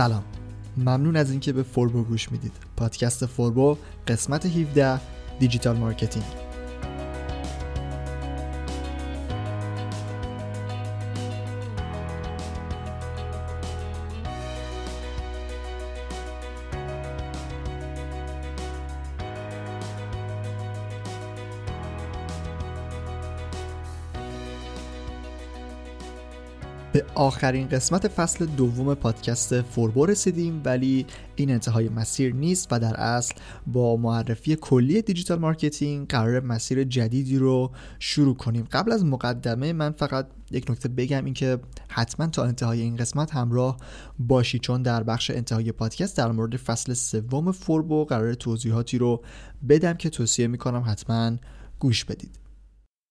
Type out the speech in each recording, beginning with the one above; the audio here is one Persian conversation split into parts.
سلام. ممنون از اینکه به فوربو گوش می‌دید. پادکست فوربو قسمت 17 digital marketing. به آخرین قسمت فصل دوم پادکست فوربو رسیدیم ولی این انتهای مسیر نیست و در اصل با معرفی کلی digital marketing قراره مسیر جدیدی رو شروع کنیم. قبل از مقدمه من فقط یک نکته بگم اینکه حتما تا انتهای این قسمت همراه باشی چون در بخش انتهای پادکست در مورد فصل سوم فوربو قراره توضیحاتی رو بدم که توصیه می‌کنم حتما گوش بدید.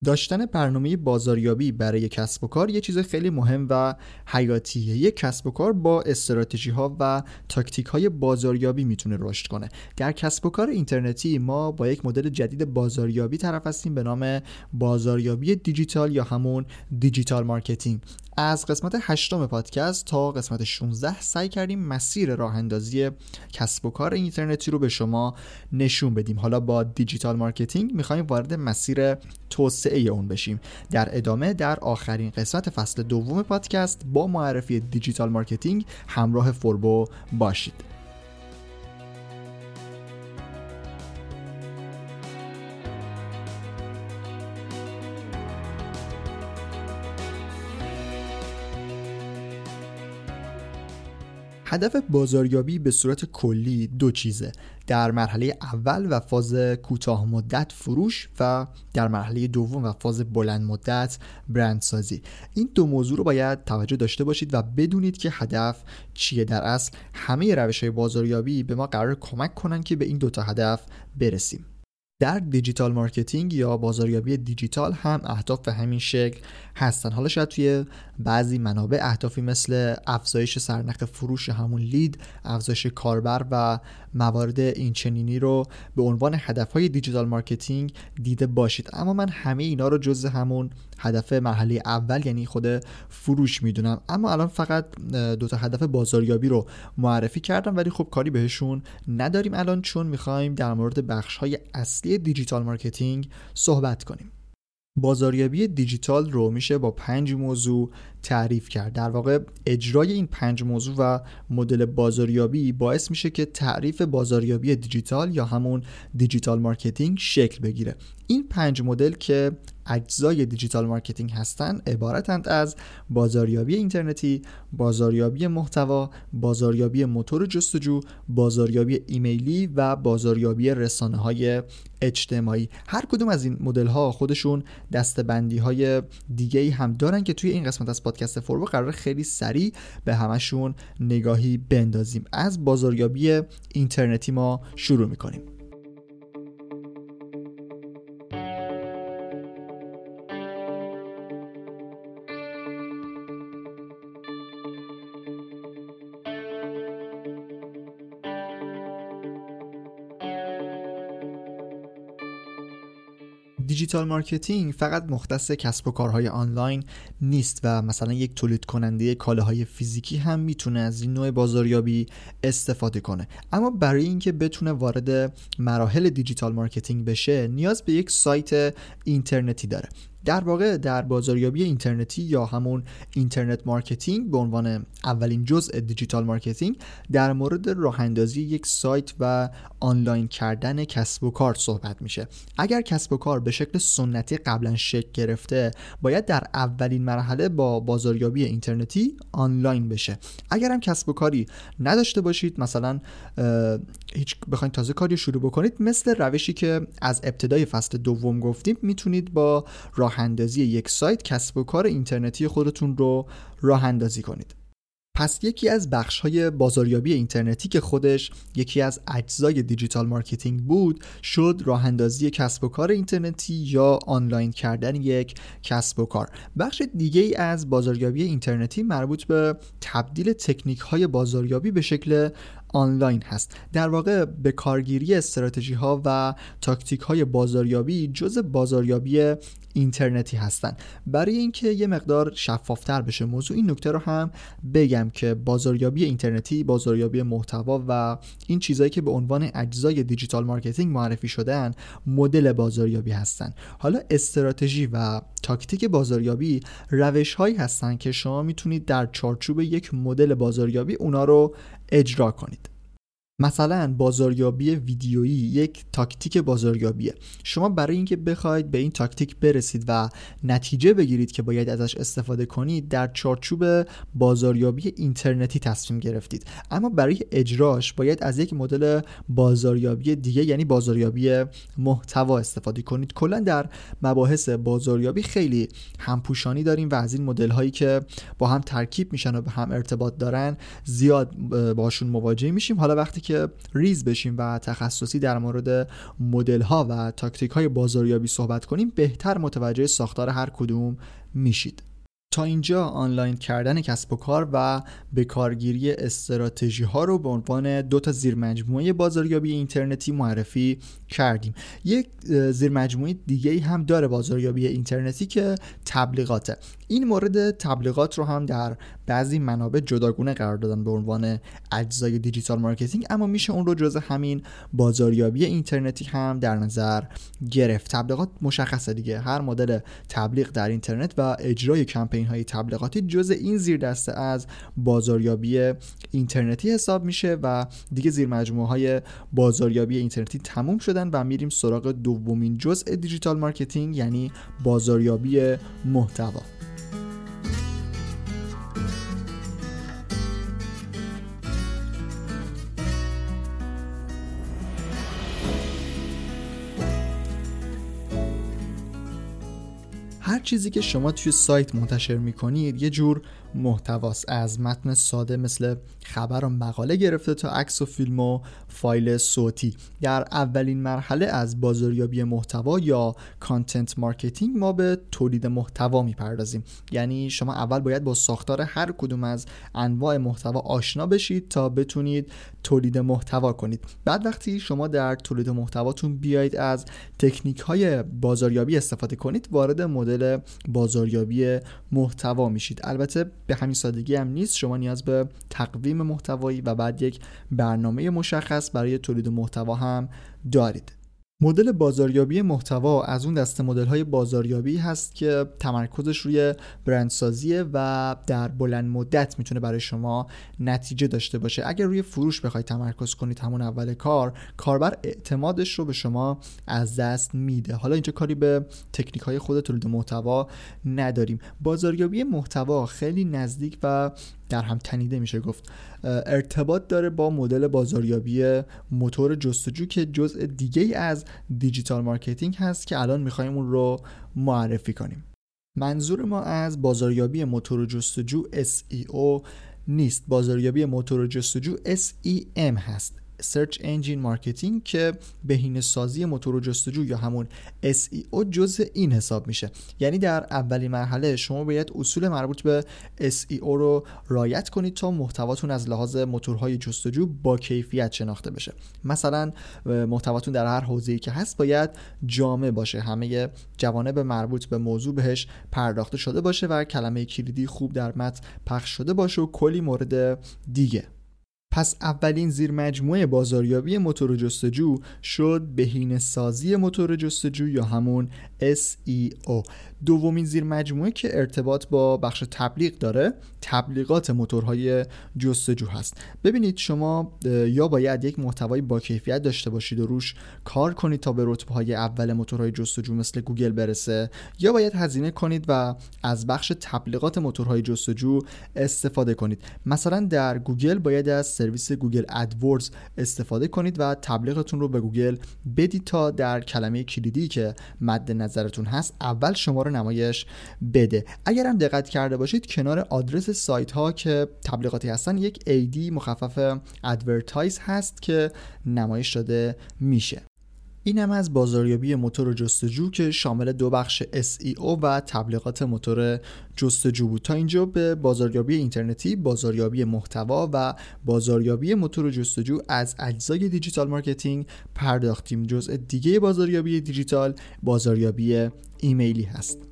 داشتن برنامه بازاریابی برای کسب و کار یه چیز خیلی مهم و حیاتیه. یک کسب و کار با استراتژی ها و تاکتیک های بازاریابی می‌تونه رشد کنه. در کسب و کار اینترنتی ما با یک مدل جدید بازاریابی طرف هستیم به نام بازاریابی دیجیتال یا همون digital marketing. از قسمت هشتم پادکست تا قسمت 16 سعی کردیم مسیر راه اندازی کسب و کار اینترنتی رو به شما نشون بدیم. حالا با digital marketing می‌خوایم وارد مسیر توسعه اون بشیم. در ادامه در آخرین قسمت فصل دوم پادکست با معرفی digital marketing همراه فوربو باشید. هدف بازاریابی به صورت کلی دو چیزه. در مرحله اول و فاز کوتاه مدت فروش و در مرحله دوم و فاز بلند مدت برندسازی. این دو موضوع رو باید توجه داشته باشید و بدونید که هدف چیه. در اصل همه روش های بازاریابی به ما قراره کمک کنن که به این دوتا هدف برسیم. در digital marketing یا بازاریابی دیجیتال هم اهداف به همین شکل هستن. حالا شاید توی بعضی منابع اهدافی مثل افزایش سرنخ فروش همون lead افزایش کاربر و موارد اینچنینی رو به عنوان هدفهای digital marketing دیده باشید. اما من همه اینا رو جز همون هدف مرحله اول یعنی خود فروش می‌دونم. اما الان فقط دو تا هدف بازاریابی رو معرفی کردم ولی خب کاری بهشون نداریم الان چون می‌خوایم در مورد بخش های اصلی digital marketing صحبت کنیم. بازاریابی دیجیتال رو میشه با پنج موضوع تعریف کرد. در واقع اجرای این پنج موضوع و مدل بازاریابی باعث میشه که تعریف بازاریابی دیجیتال یا همون digital marketing شکل بگیره. این پنج مدل که اجزای digital marketing هستند عبارتند از بازاریابی اینترنتی، بازاریابی محتوا، بازاریابی موتور جستجو، بازاریابی ایمیلی و بازاریابی رسانه های اجتماعی. هر کدوم از این مدل ها خودشون دستبندی های دیگه هم دارن که توی این قسمت از پادکست فوربو قرار خیلی سریع به همشون نگاهی بندازیم. از بازاریابی اینترنتی ما شروع می‌کنیم. digital marketing فقط مختص کسب و کارهای آنلاین نیست و مثلا یک تولید کننده کالاهای فیزیکی هم می‌تونه از این نوع بازاریابی استفاده کنه. اما برای اینکه بتونه وارد مراحل digital marketing بشه نیاز به یک سایت اینترنتی داره. در واقع در بازاریابی اینترنتی یا همون internet marketing به عنوان اولین جزء digital marketing در مورد راه اندازی یک سایت و آنلاین کردن کسب و کار صحبت میشه. اگر کسب و کار به شکل سنتی قبلا شکل گرفته باید در اولین مرحله با بازاریابی اینترنتی آنلاین بشه. اگر هم کسب و کاری نداشته باشید مثلا هیچ بخواید تازه کاری شروع بکنید مثل روشی که از ابتدای فصل دوم گفتیم می‌تونید با اندازی یک سایت کسب و کار اینترنتی خودتون رو راه اندازی کنید. پس یکی از بخش های بازاریابی اینترنتی که خودش یکی از اجزای digital marketing بود شد راه اندازی کسب و کار اینترنتی یا آنلاین کردن یک کسب و کار. بخش دیگه ای از بازاریابی اینترنتی مربوط به تبدیل تکنیک های بازاریابی به شکل آنلاین هست. در واقع به کارگیری استراتژی ها و تاکتیک های بازاریابی جز بازاریابی اینترنتی هستن برای اینکه یه مقدار شفافتر بشه موضوع این نکته رو هم بگم که بازاریابی اینترنتی بازاریابی محتوا و این چیزهایی که به عنوان اجزای digital marketing معرفی شدن مدل بازاریابی هستن حالا استراتژی و تاکتیک بازاریابی روش هایی هستن که شما می‌تونید در چارچوب یک مدل بازاریابی اونا رو اجرا کنید مثلا بازاریابی ویدیویی یک تاکتیک بازاریابیه. شما برای اینکه بخواید به این تاکتیک برسید و نتیجه بگیرید که باید ازش استفاده کنید در چارچوب بازاریابی اینترنتی تصمیم گرفتید. اما برای اجراش باید از یک مدل بازاریابی دیگه یعنی بازاریابی محتوا استفاده کنید. کلا در مباحث بازاریابی خیلی همپوشانی داریم و از این مدل هایی که با هم ترکیب میشن و به هم ارتباط دارن زیاد باشون مواجه میشیم. حالا وقتی که ریز بشیم و تخصصی در مورد مدل ها و تاکتیک های بازاریابی صحبت کنیم بهتر متوجه ساختار هر کدوم میشید. تا اینجا آنلاین کردن کسب و کار و به کارگیری استراتژی ها رو به عنوان دو تا زیرمجموعه بازاریابی اینترنتی معرفی کردیم. یک زیرمجموعه دیگه هم داره بازاریابی اینترنتی که تبلیغاته. این مورد تبلیغات رو هم در بعضی منابع جداگونه قرار دادن به عنوان اجزای digital marketing اما میشه اون رو جز همین بازاریابی اینترنتی هم در نظر گرفت. تبلیغات مشخصه دیگه. هر مدل تبلیغ در اینترنت و اجرای کمپین های تبلیغاتی جز این زیر دسته از بازاریابی اینترنتی حساب میشه و دیگه زیر مجموعه های بازاریابی اینترنتی تموم شدن و میریم سراغ دومین جزء digital marketing یعنی بازاریابی محتوا. چیزی که شما توی سایت منتشر می‌کنید یه جور محتواست از متن ساده مثل خبر و مقاله گرفته تا عکس و فیلم و فایل صوتی. در اولین مرحله از بازاریابی محتوا یا content marketing ما به تولید محتوا می‌پردازیم. یعنی شما اول باید با ساختار هر کدوم از انواع محتوا آشنا بشید تا بتونید تولید محتوا کنید. بعد وقتی شما در تولید محتواتون بیایید از تکنیک های بازاریابی استفاده کنید وارد مدل بازاریابی محتوا میشید. البته به همین سادگی هم نیست. شما نیاز به تقویم محتوایی و بعد یک برنامه مشخص برای تولید محتوا هم دارید. مدل بازاریابی محتوا از اون دسته مدل بازاریابی هست که تمرکزش روی برندسازیه و در بلند مدت می‌تونه برای شما نتیجه داشته باشه. اگر روی فروش بخواید تمرکز کنید همون اول کار کاربر اعتمادش رو به شما از دست میده. حالا اینجا کاری به تکنیک های خود تولید محتوا نداریم. بازاریابی محتوا خیلی نزدیک و در هم تنیده میشه گفت ارتباط داره با مدل بازاریابی موتور جستجو که جزء دیگه از digital marketing هست که الان می‌خوایم اون رو معرفی کنیم. منظور ما از بازاریابی موتور جستجو SEO نیست. بازاریابی موتور جستجو SEM هست. Search Engine Marketing که بهینه سازی موتور جستجو یا همون SEO جزء این حساب میشه. یعنی در اولین مرحله شما باید اصول مربوط به SEO رو رایت کنید تا محتواتون از لحاظ موتورهای جستجو با کیفیت شناخته بشه. مثلا محتواتون در هر حوزه‌ای که هست باید جامع باشه. همه جوانب مربوط به موضوع بهش پرداخته شده باشه و کلمه کلیدی خوب در متن پخش شده باشه و کلی مورد دیگه. پس اولین زیر مجموعه بازاریابی موتور جستجو شد بهینه سازی موتور جستجو یا همون SEO دومین زیر مجموعه که ارتباط با بخش تبلیغ داره تبلیغات موتورهای جستجو هست. ببینید شما یا باید یک محتوای با کیفیت داشته باشید و روش کار کنید تا به رتبه های اول موتورهای جستجو مثل گوگل برسه یا باید هزینه کنید و از بخش تبلیغات موتورهای جستجو استفاده کنید. مثلا در گوگل باید از سرویس گوگل AdWords استفاده کنید و تبلیغتون رو به گوگل بدید تا در کلمه کلیدی که مد نظرتون هست اول شما رو نمایش بده. اگر هم دقت کرده باشید کنار آدرس سایت ها که تبلیغاتی هستن یک AD مخفف advertise هست که نمایش داده میشه. اینم از بازاریابی موتور جستجو که شامل دو بخش SEO و تبلیغات موتور جستجو بود تا اینجا به بازاریابی اینترنتی، بازاریابی محتوا و بازاریابی موتور جستجو از اجزای digital marketing پرداختیم. جزء دیگه بازاریابی دیجیتال بازاریابی ایمیلی هست.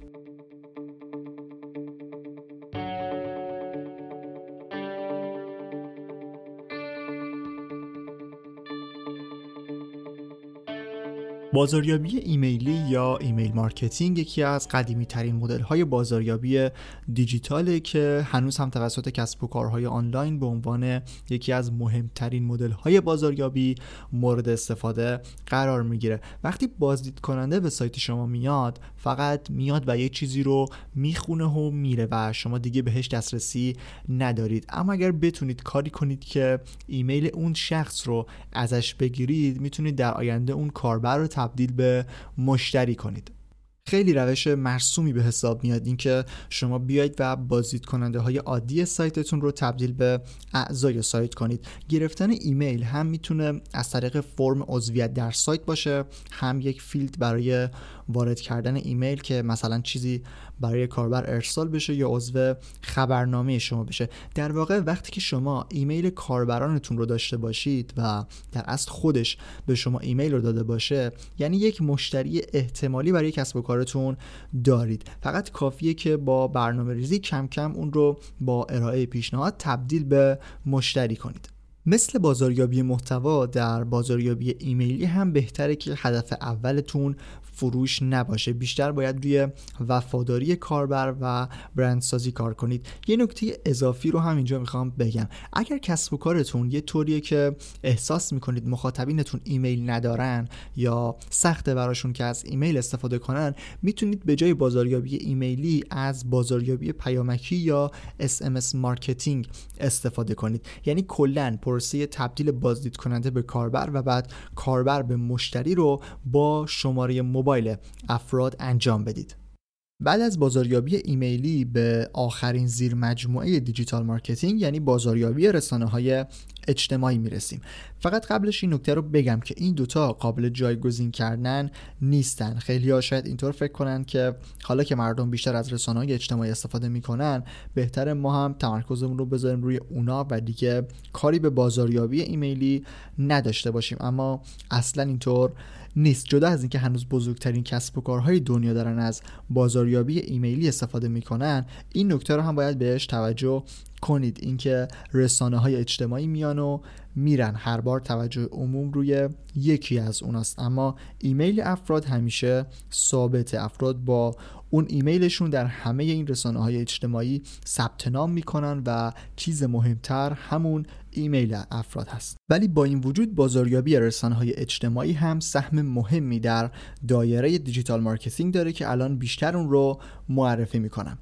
بازاریابی ایمیلی یا email marketing یکی از قدیمی ترین مدل های بازاریابی دیجیتاله که هنوز هم توسط کسب و کارهای آنلاین به عنوان یکی از مهمترین مدل های بازاریابی مورد استفاده قرار می‌گیره. وقتی بازدید کننده به سایت شما میاد فقط میاد و یه چیزی رو می‌خونه و میره و شما دیگه بهش دسترسی ندارید. اما اگر بتونید کاری کنید که ایمیل اون شخص رو ازش بگیرید می‌تونید در آینده اون کاربر رو تبدیل به مشتری کنید. خیلی روش مرسومی به حساب میاد اینکه شما بیاید و بازدید کننده های عادی سایتتون رو تبدیل به اعضای سایت کنید. گرفتن ایمیل هم می‌تونه از طریق فرم عضویت در سایت باشه هم یک فیلد برای وارد کردن ایمیل که مثلا چیزی برای کاربر ارسال بشه یا عضو خبرنامه شما بشه. در واقع وقتی که شما ایمیل کاربرانتون رو داشته باشید و در اصل خودش به شما ایمیل رو داده باشه یعنی یک مشتری احتمالی برای کسب و کارتون دارید. فقط کافیه که با برنامه ریزی کم کم اون رو با ارائه پیشنهاد تبدیل به مشتری کنید. مثل بازاریابی محتوا در بازاریابی ایمیلی هم بهتره که هدف اولتون فروش نباشه. بیشتر باید روی وفاداری کاربر و برندسازی کار کنید. یه نکته اضافی رو هم اینجا می‌خوام بگم. اگر کسب و کارتون یه طوریه که احساس می‌کنید مخاطبینتون ایمیل ندارن یا سخته براشون که از ایمیل استفاده کنن می‌تونید به جای بازاریابی ایمیلی از بازاریابی پیامکی یا SMS marketing استفاده کنید. یعنی کلا پروسه تبدیل بازدید کننده به کاربر و بعد کاربر به مشتری رو با شماره موبایل افراد انجام بدید. بعد از بازاریابی ایمیلی به آخرین زیر مجموعه digital marketing یعنی بازاریابی رسانه های اجتماعی می‌رسیم. فقط قبلش این نکته رو بگم که این دوتا قابل جایگزین کردن نیستن. خیلی ها شاید اینطور فکر کنن که حالا که مردم بیشتر از رسانه های اجتماعی استفاده می‌کنن بهتر ما هم تمرکزمون رو بذاریم روی اونا و دیگه کاری به بازاریابی ایمیلی نداشته باشیم. اما اصلا اینطور نیست. جدا از اینکه هنوز بزرگترین کسب و کارهای دنیا دارن از بازاریابی ایمیلی استفاده می‌کنن این نکته رو هم باید بهش توجه کنید. اینکه رسانه های اجتماعی میان و میرن. هر بار توجه عموم روی یکی از اوناست. اما ایمیل افراد همیشه ثابت. افراد با اون ایمیلشون در همه این رسانه های اجتماعی ثبت نام می‌کنن و چیز مهمتر همون ایمیل افراد هست. ولی با این وجود بازاریابی رسانه های اجتماعی هم سهم مهمی در دایره digital marketing داره که الان بیشتر اون رو معرفی می‌کنم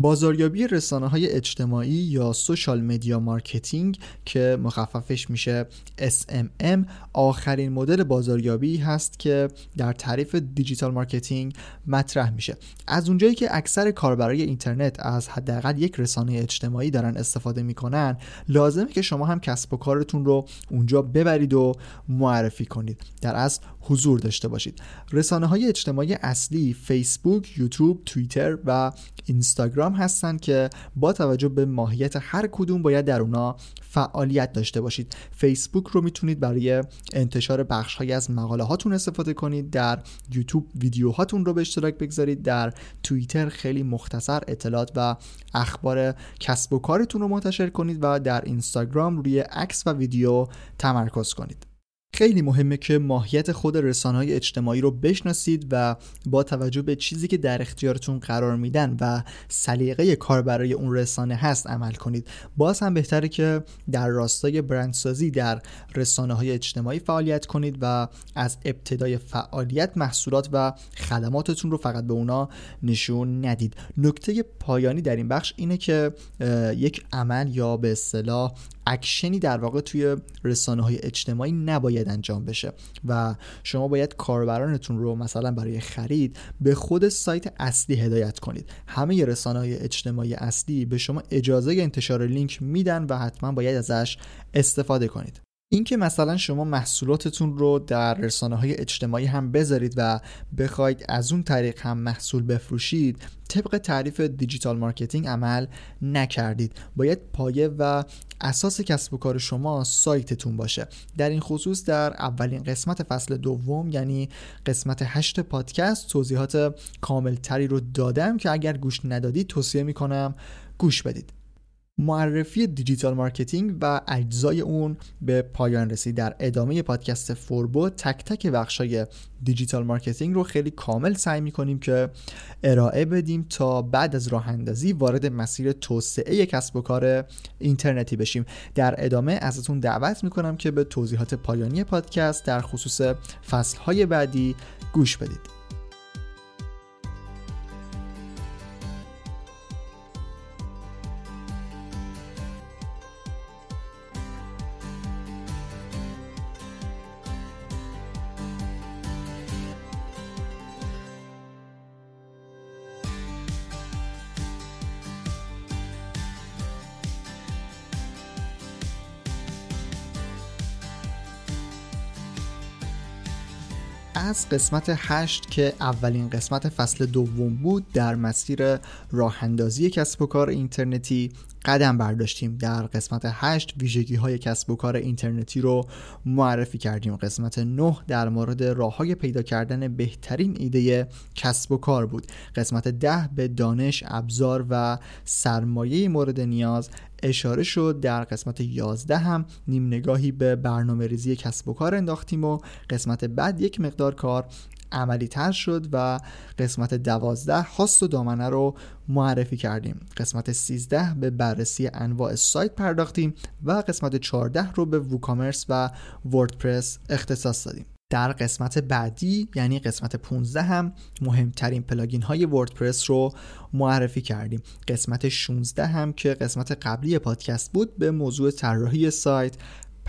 بازاریابی رسانه های اجتماعی یا social media marketing که مخففش میشه SMM آخرین مدل بازاریابی هست که در تعریف digital marketing مطرح میشه. از اونجایی که اکثر کاربرای اینترنت از حداقل یک رسانه اجتماعی دارن استفاده می‌کنن لازمه که شما هم کسب و کارتون رو اونجا ببرید و معرفی کنید. در اصل حضور داشته باشید. رسانه های اجتماعی اصلی فیسبوک، یوتیوب، توییتر و اینستاگرام هستند که با توجه به ماهیت هر کدوم باید در اونا فعالیت داشته باشید. فیسبوک رو می‌تونید برای انتشار بخش های از مقاله هاتون استفاده کنید. در یوتیوب ویدیو هاتون رو به اشتراک بگذارید. در توییتر خیلی مختصر اطلاعات و اخبار کسب و کارتون رو منتشر کنید و در اینستاگرام روی عکس و ویدیو تمرکز کنید. خیلی مهمه که ماهیت خود رسانه های اجتماعی رو بشناسید و با توجه به چیزی که در اختیارتون قرار میدن و سلیقه کار برای اون رسانه هست عمل کنید. باز هم بهتره که در راستای برندسازی در رسانه های اجتماعی فعالیت کنید و از ابتدای فعالیت محصولات و خدماتتون رو فقط به اونا نشون ندید. نکته پایانی در این بخش اینه که یک عمل یا به اصطلاح اکشنی در واقع توی رسانه های اجتماعی نباید انجام بشه و شما باید کاربرانتون رو مثلا برای خرید به خود سایت اصلی هدایت کنید. همه رسانه های اجتماعی اصلی به شما اجازه انتشار لینک میدن و حتما باید ازش استفاده کنید. اینکه مثلا شما محصولاتتون رو در رسانه های اجتماعی هم بذارید و بخواید از اون طریق هم محصول بفروشید طبق تعریف digital marketing عمل نکردید. باید پایه و اساس کسب و کار شما سایتتون باشه. در این خصوص در اولین قسمت فصل دوم یعنی قسمت هشت پادکست توضیحات کامل تری رو دادم که اگر گوش ندادید توصیه می‌کنم گوش بدید. معرفی digital marketing و اجزای اون به پایان رسید. در ادامه پادکست فوربو تک تک بخشای digital marketing رو خیلی کامل سعی می‌کنیم که ارائه بدیم تا بعد از راه اندازی وارد مسیر توسعه کسب و کار اینترنتی بشیم. در ادامه ازتون دعوت می‌کنم که به توضیحات پایانی پادکست در خصوص فصلهای بعدی گوش بدید. از قسمت 8 که اولین قسمت فصل دوم بود در مسیر راه اندازی کسب و کار اینترنتی قدم برداشتیم در قسمت 8 ویژگی های کسب و کار اینترنتی رو معرفی کردیم. قسمت 9 در مورد راه های پیدا کردن بهترین ایده کسب و کار بود. قسمت 10 به دانش ابزار و سرمایه مورد نیاز اشاره شد. در قسمت 11 هم نیم نگاهی به برنامه ریزی کسب و کار انداختیم و قسمت بعد یک مقدار کار عملی تر شد و قسمت دوازده خواست و دامنه رو معرفی کردیم. قسمت 13 به بررسی انواع سایت پرداختیم و قسمت 14 رو به ووکامرس و وردپرس اختصاص دادیم. در قسمت بعدی یعنی قسمت 15 هم مهمترین پلاگین های وردپرس رو معرفی کردیم. قسمت 16 هم که قسمت قبلی پادکست بود به موضوع طراحی سایت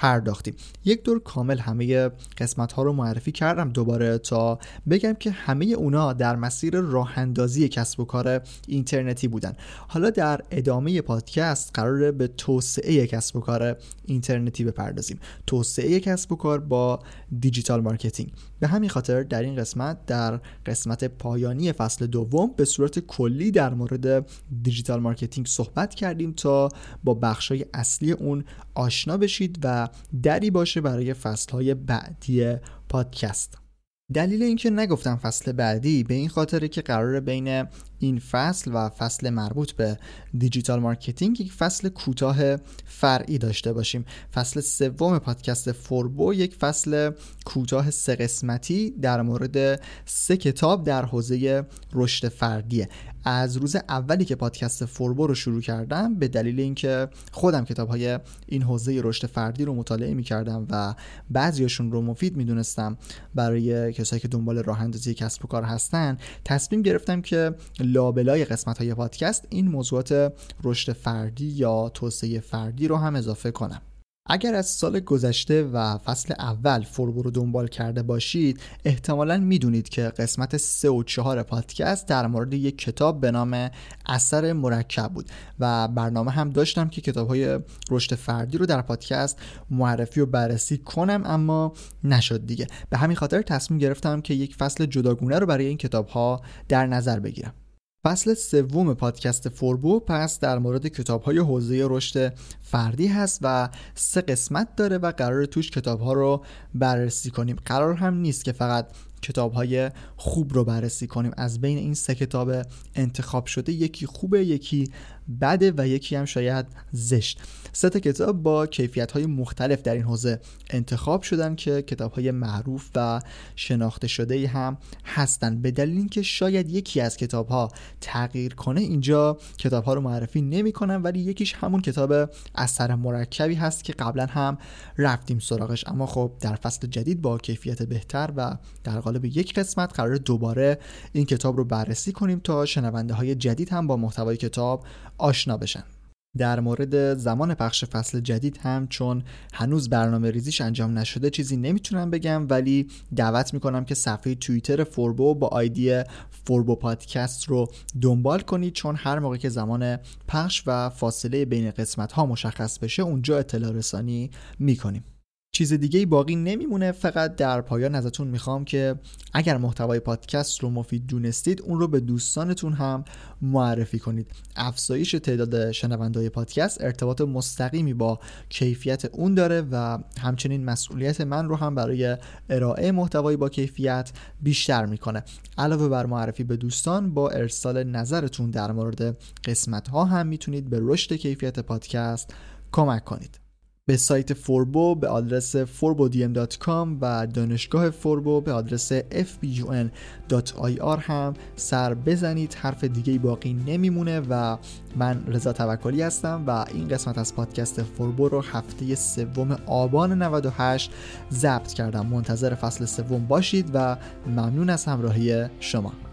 پرداختیم. یک دور کامل همه قسمت ها رو معرفی کردم دوباره تا بگم که همه اونا در مسیر راه اندازی کسب و کار اینترنتی بودن. حالا در ادامه پادکست قراره به توسعه کسب و کار اینترنتی بپردازیم. توسعه کسب و کار با digital marketing. به همین خاطر در این قسمت در قسمت پایانی فصل دوم به صورت کلی در مورد digital marketing صحبت کردیم تا با بخشای اصلی اون آشنا بشید و دری باشه برای فصلهای بعدی پادکست. دلیل اینکه نگفتم فصل بعدی به این خاطره که قراره بین این فصل و فصل مربوط به digital marketing یک فصل کوتاه فرعی داشته باشیم. فصل سوم پادکست فوربو یک فصل کوتاه سه قسمتی در مورد سه کتاب در حوزه رشد فردیه. از روز اولی که پادکست فوربو رو شروع کردم به دلیل اینکه خودم کتاب های این حوزه رشد فردی رو مطالعه می کردم و بعضیاشون رو مفید می‌دونستم برای کسایی که دنبال راه اندازی کسب و کار هستن تصمیم گرفتم که لابلای قسمت های پادکست این موضوعات رشد فردی یا توسعه فردی رو هم اضافه کنم. اگر از سال گذشته و فصل اول فوربو رو دنبال کرده باشید احتمالا می‌دونید که قسمت 3 و 4 پادکست در مورد یک کتاب به نام اثر مرکب بود و برنامه هم داشتم که کتاب های رشد فردی رو در پادکست معرفی و بررسی کنم اما نشد دیگه. به همین خاطر تصمیم گرفتم که یک فصل جداگونه رو برای این کتاب ها در نظر بگیرم. فصل سوم پادکست فوربو پس در مورد کتاب های حوزه رشد فردی هست و سه قسمت داره و قرار توش کتاب ها رو بررسی کنیم. قرار هم نیست که فقط کتاب های خوب رو بررسی کنیم. از بین این سه کتاب انتخاب شده یکی خوبه یکی بده و یکی هم شاید زشت. سه کتاب با کیفیت های مختلف در این حوزه انتخاب شدن که کتاب های معروف و شناخته شده هم هستند به دلیل اینکه شاید یکی از کتاب ها تغییر کنه اینجا کتاب ها رو معرفی نمی کنم ولی یکیش همون کتاب اثر مرکبی هست که قبلا هم رفتیم سراغش. اما خب در فصل جدید با کیفیت بهتر و در قالب یک قسمت قرار دوباره این کتاب رو بررسی کنیم تا شنونده های جدید هم با محتوای کتاب آشنا بشن. در مورد زمان پخش فصل جدید هم چون هنوز برنامه ریزیش انجام نشده چیزی نمی‌تونم بگم ولی دعوت می‌کنم که صفحه توییتر فوربو با آیدی فوربو پادکست رو دنبال کنید چون هر موقع که زمان پخش و فاصله بین قسمت ها مشخص بشه اونجا اطلاع رسانی می‌کنیم. چیز دیگه ای باقی نمیمونه. فقط در پایان ازتون می‌خوام که اگر محتوای پادکست رو مفید دونستید اون رو به دوستانتون هم معرفی کنید. افزایش تعداد شنوندهای پادکست ارتباط مستقیمی با کیفیت اون داره و همچنین مسئولیت من رو هم برای ارائه محتوایی با کیفیت بیشتر می‌کنه. علاوه بر معرفی به دوستان با ارسال نظرتون در مورد قسمت ها هم می‌تونید به رشد کیفیت پادکست کمک کنید. به سایت فوربو به آدرس forbodm.com و دانشگاه فوربو به آدرس fbun.ir هم سر بزنید. حرف دیگه باقی نمیمونه و من رضا توکلی هستم و این قسمت از پادکست فوربو رو هفته سوم آبان 98 ضبط کردم. منتظر فصل سوم باشید و ممنون از همراهی شما.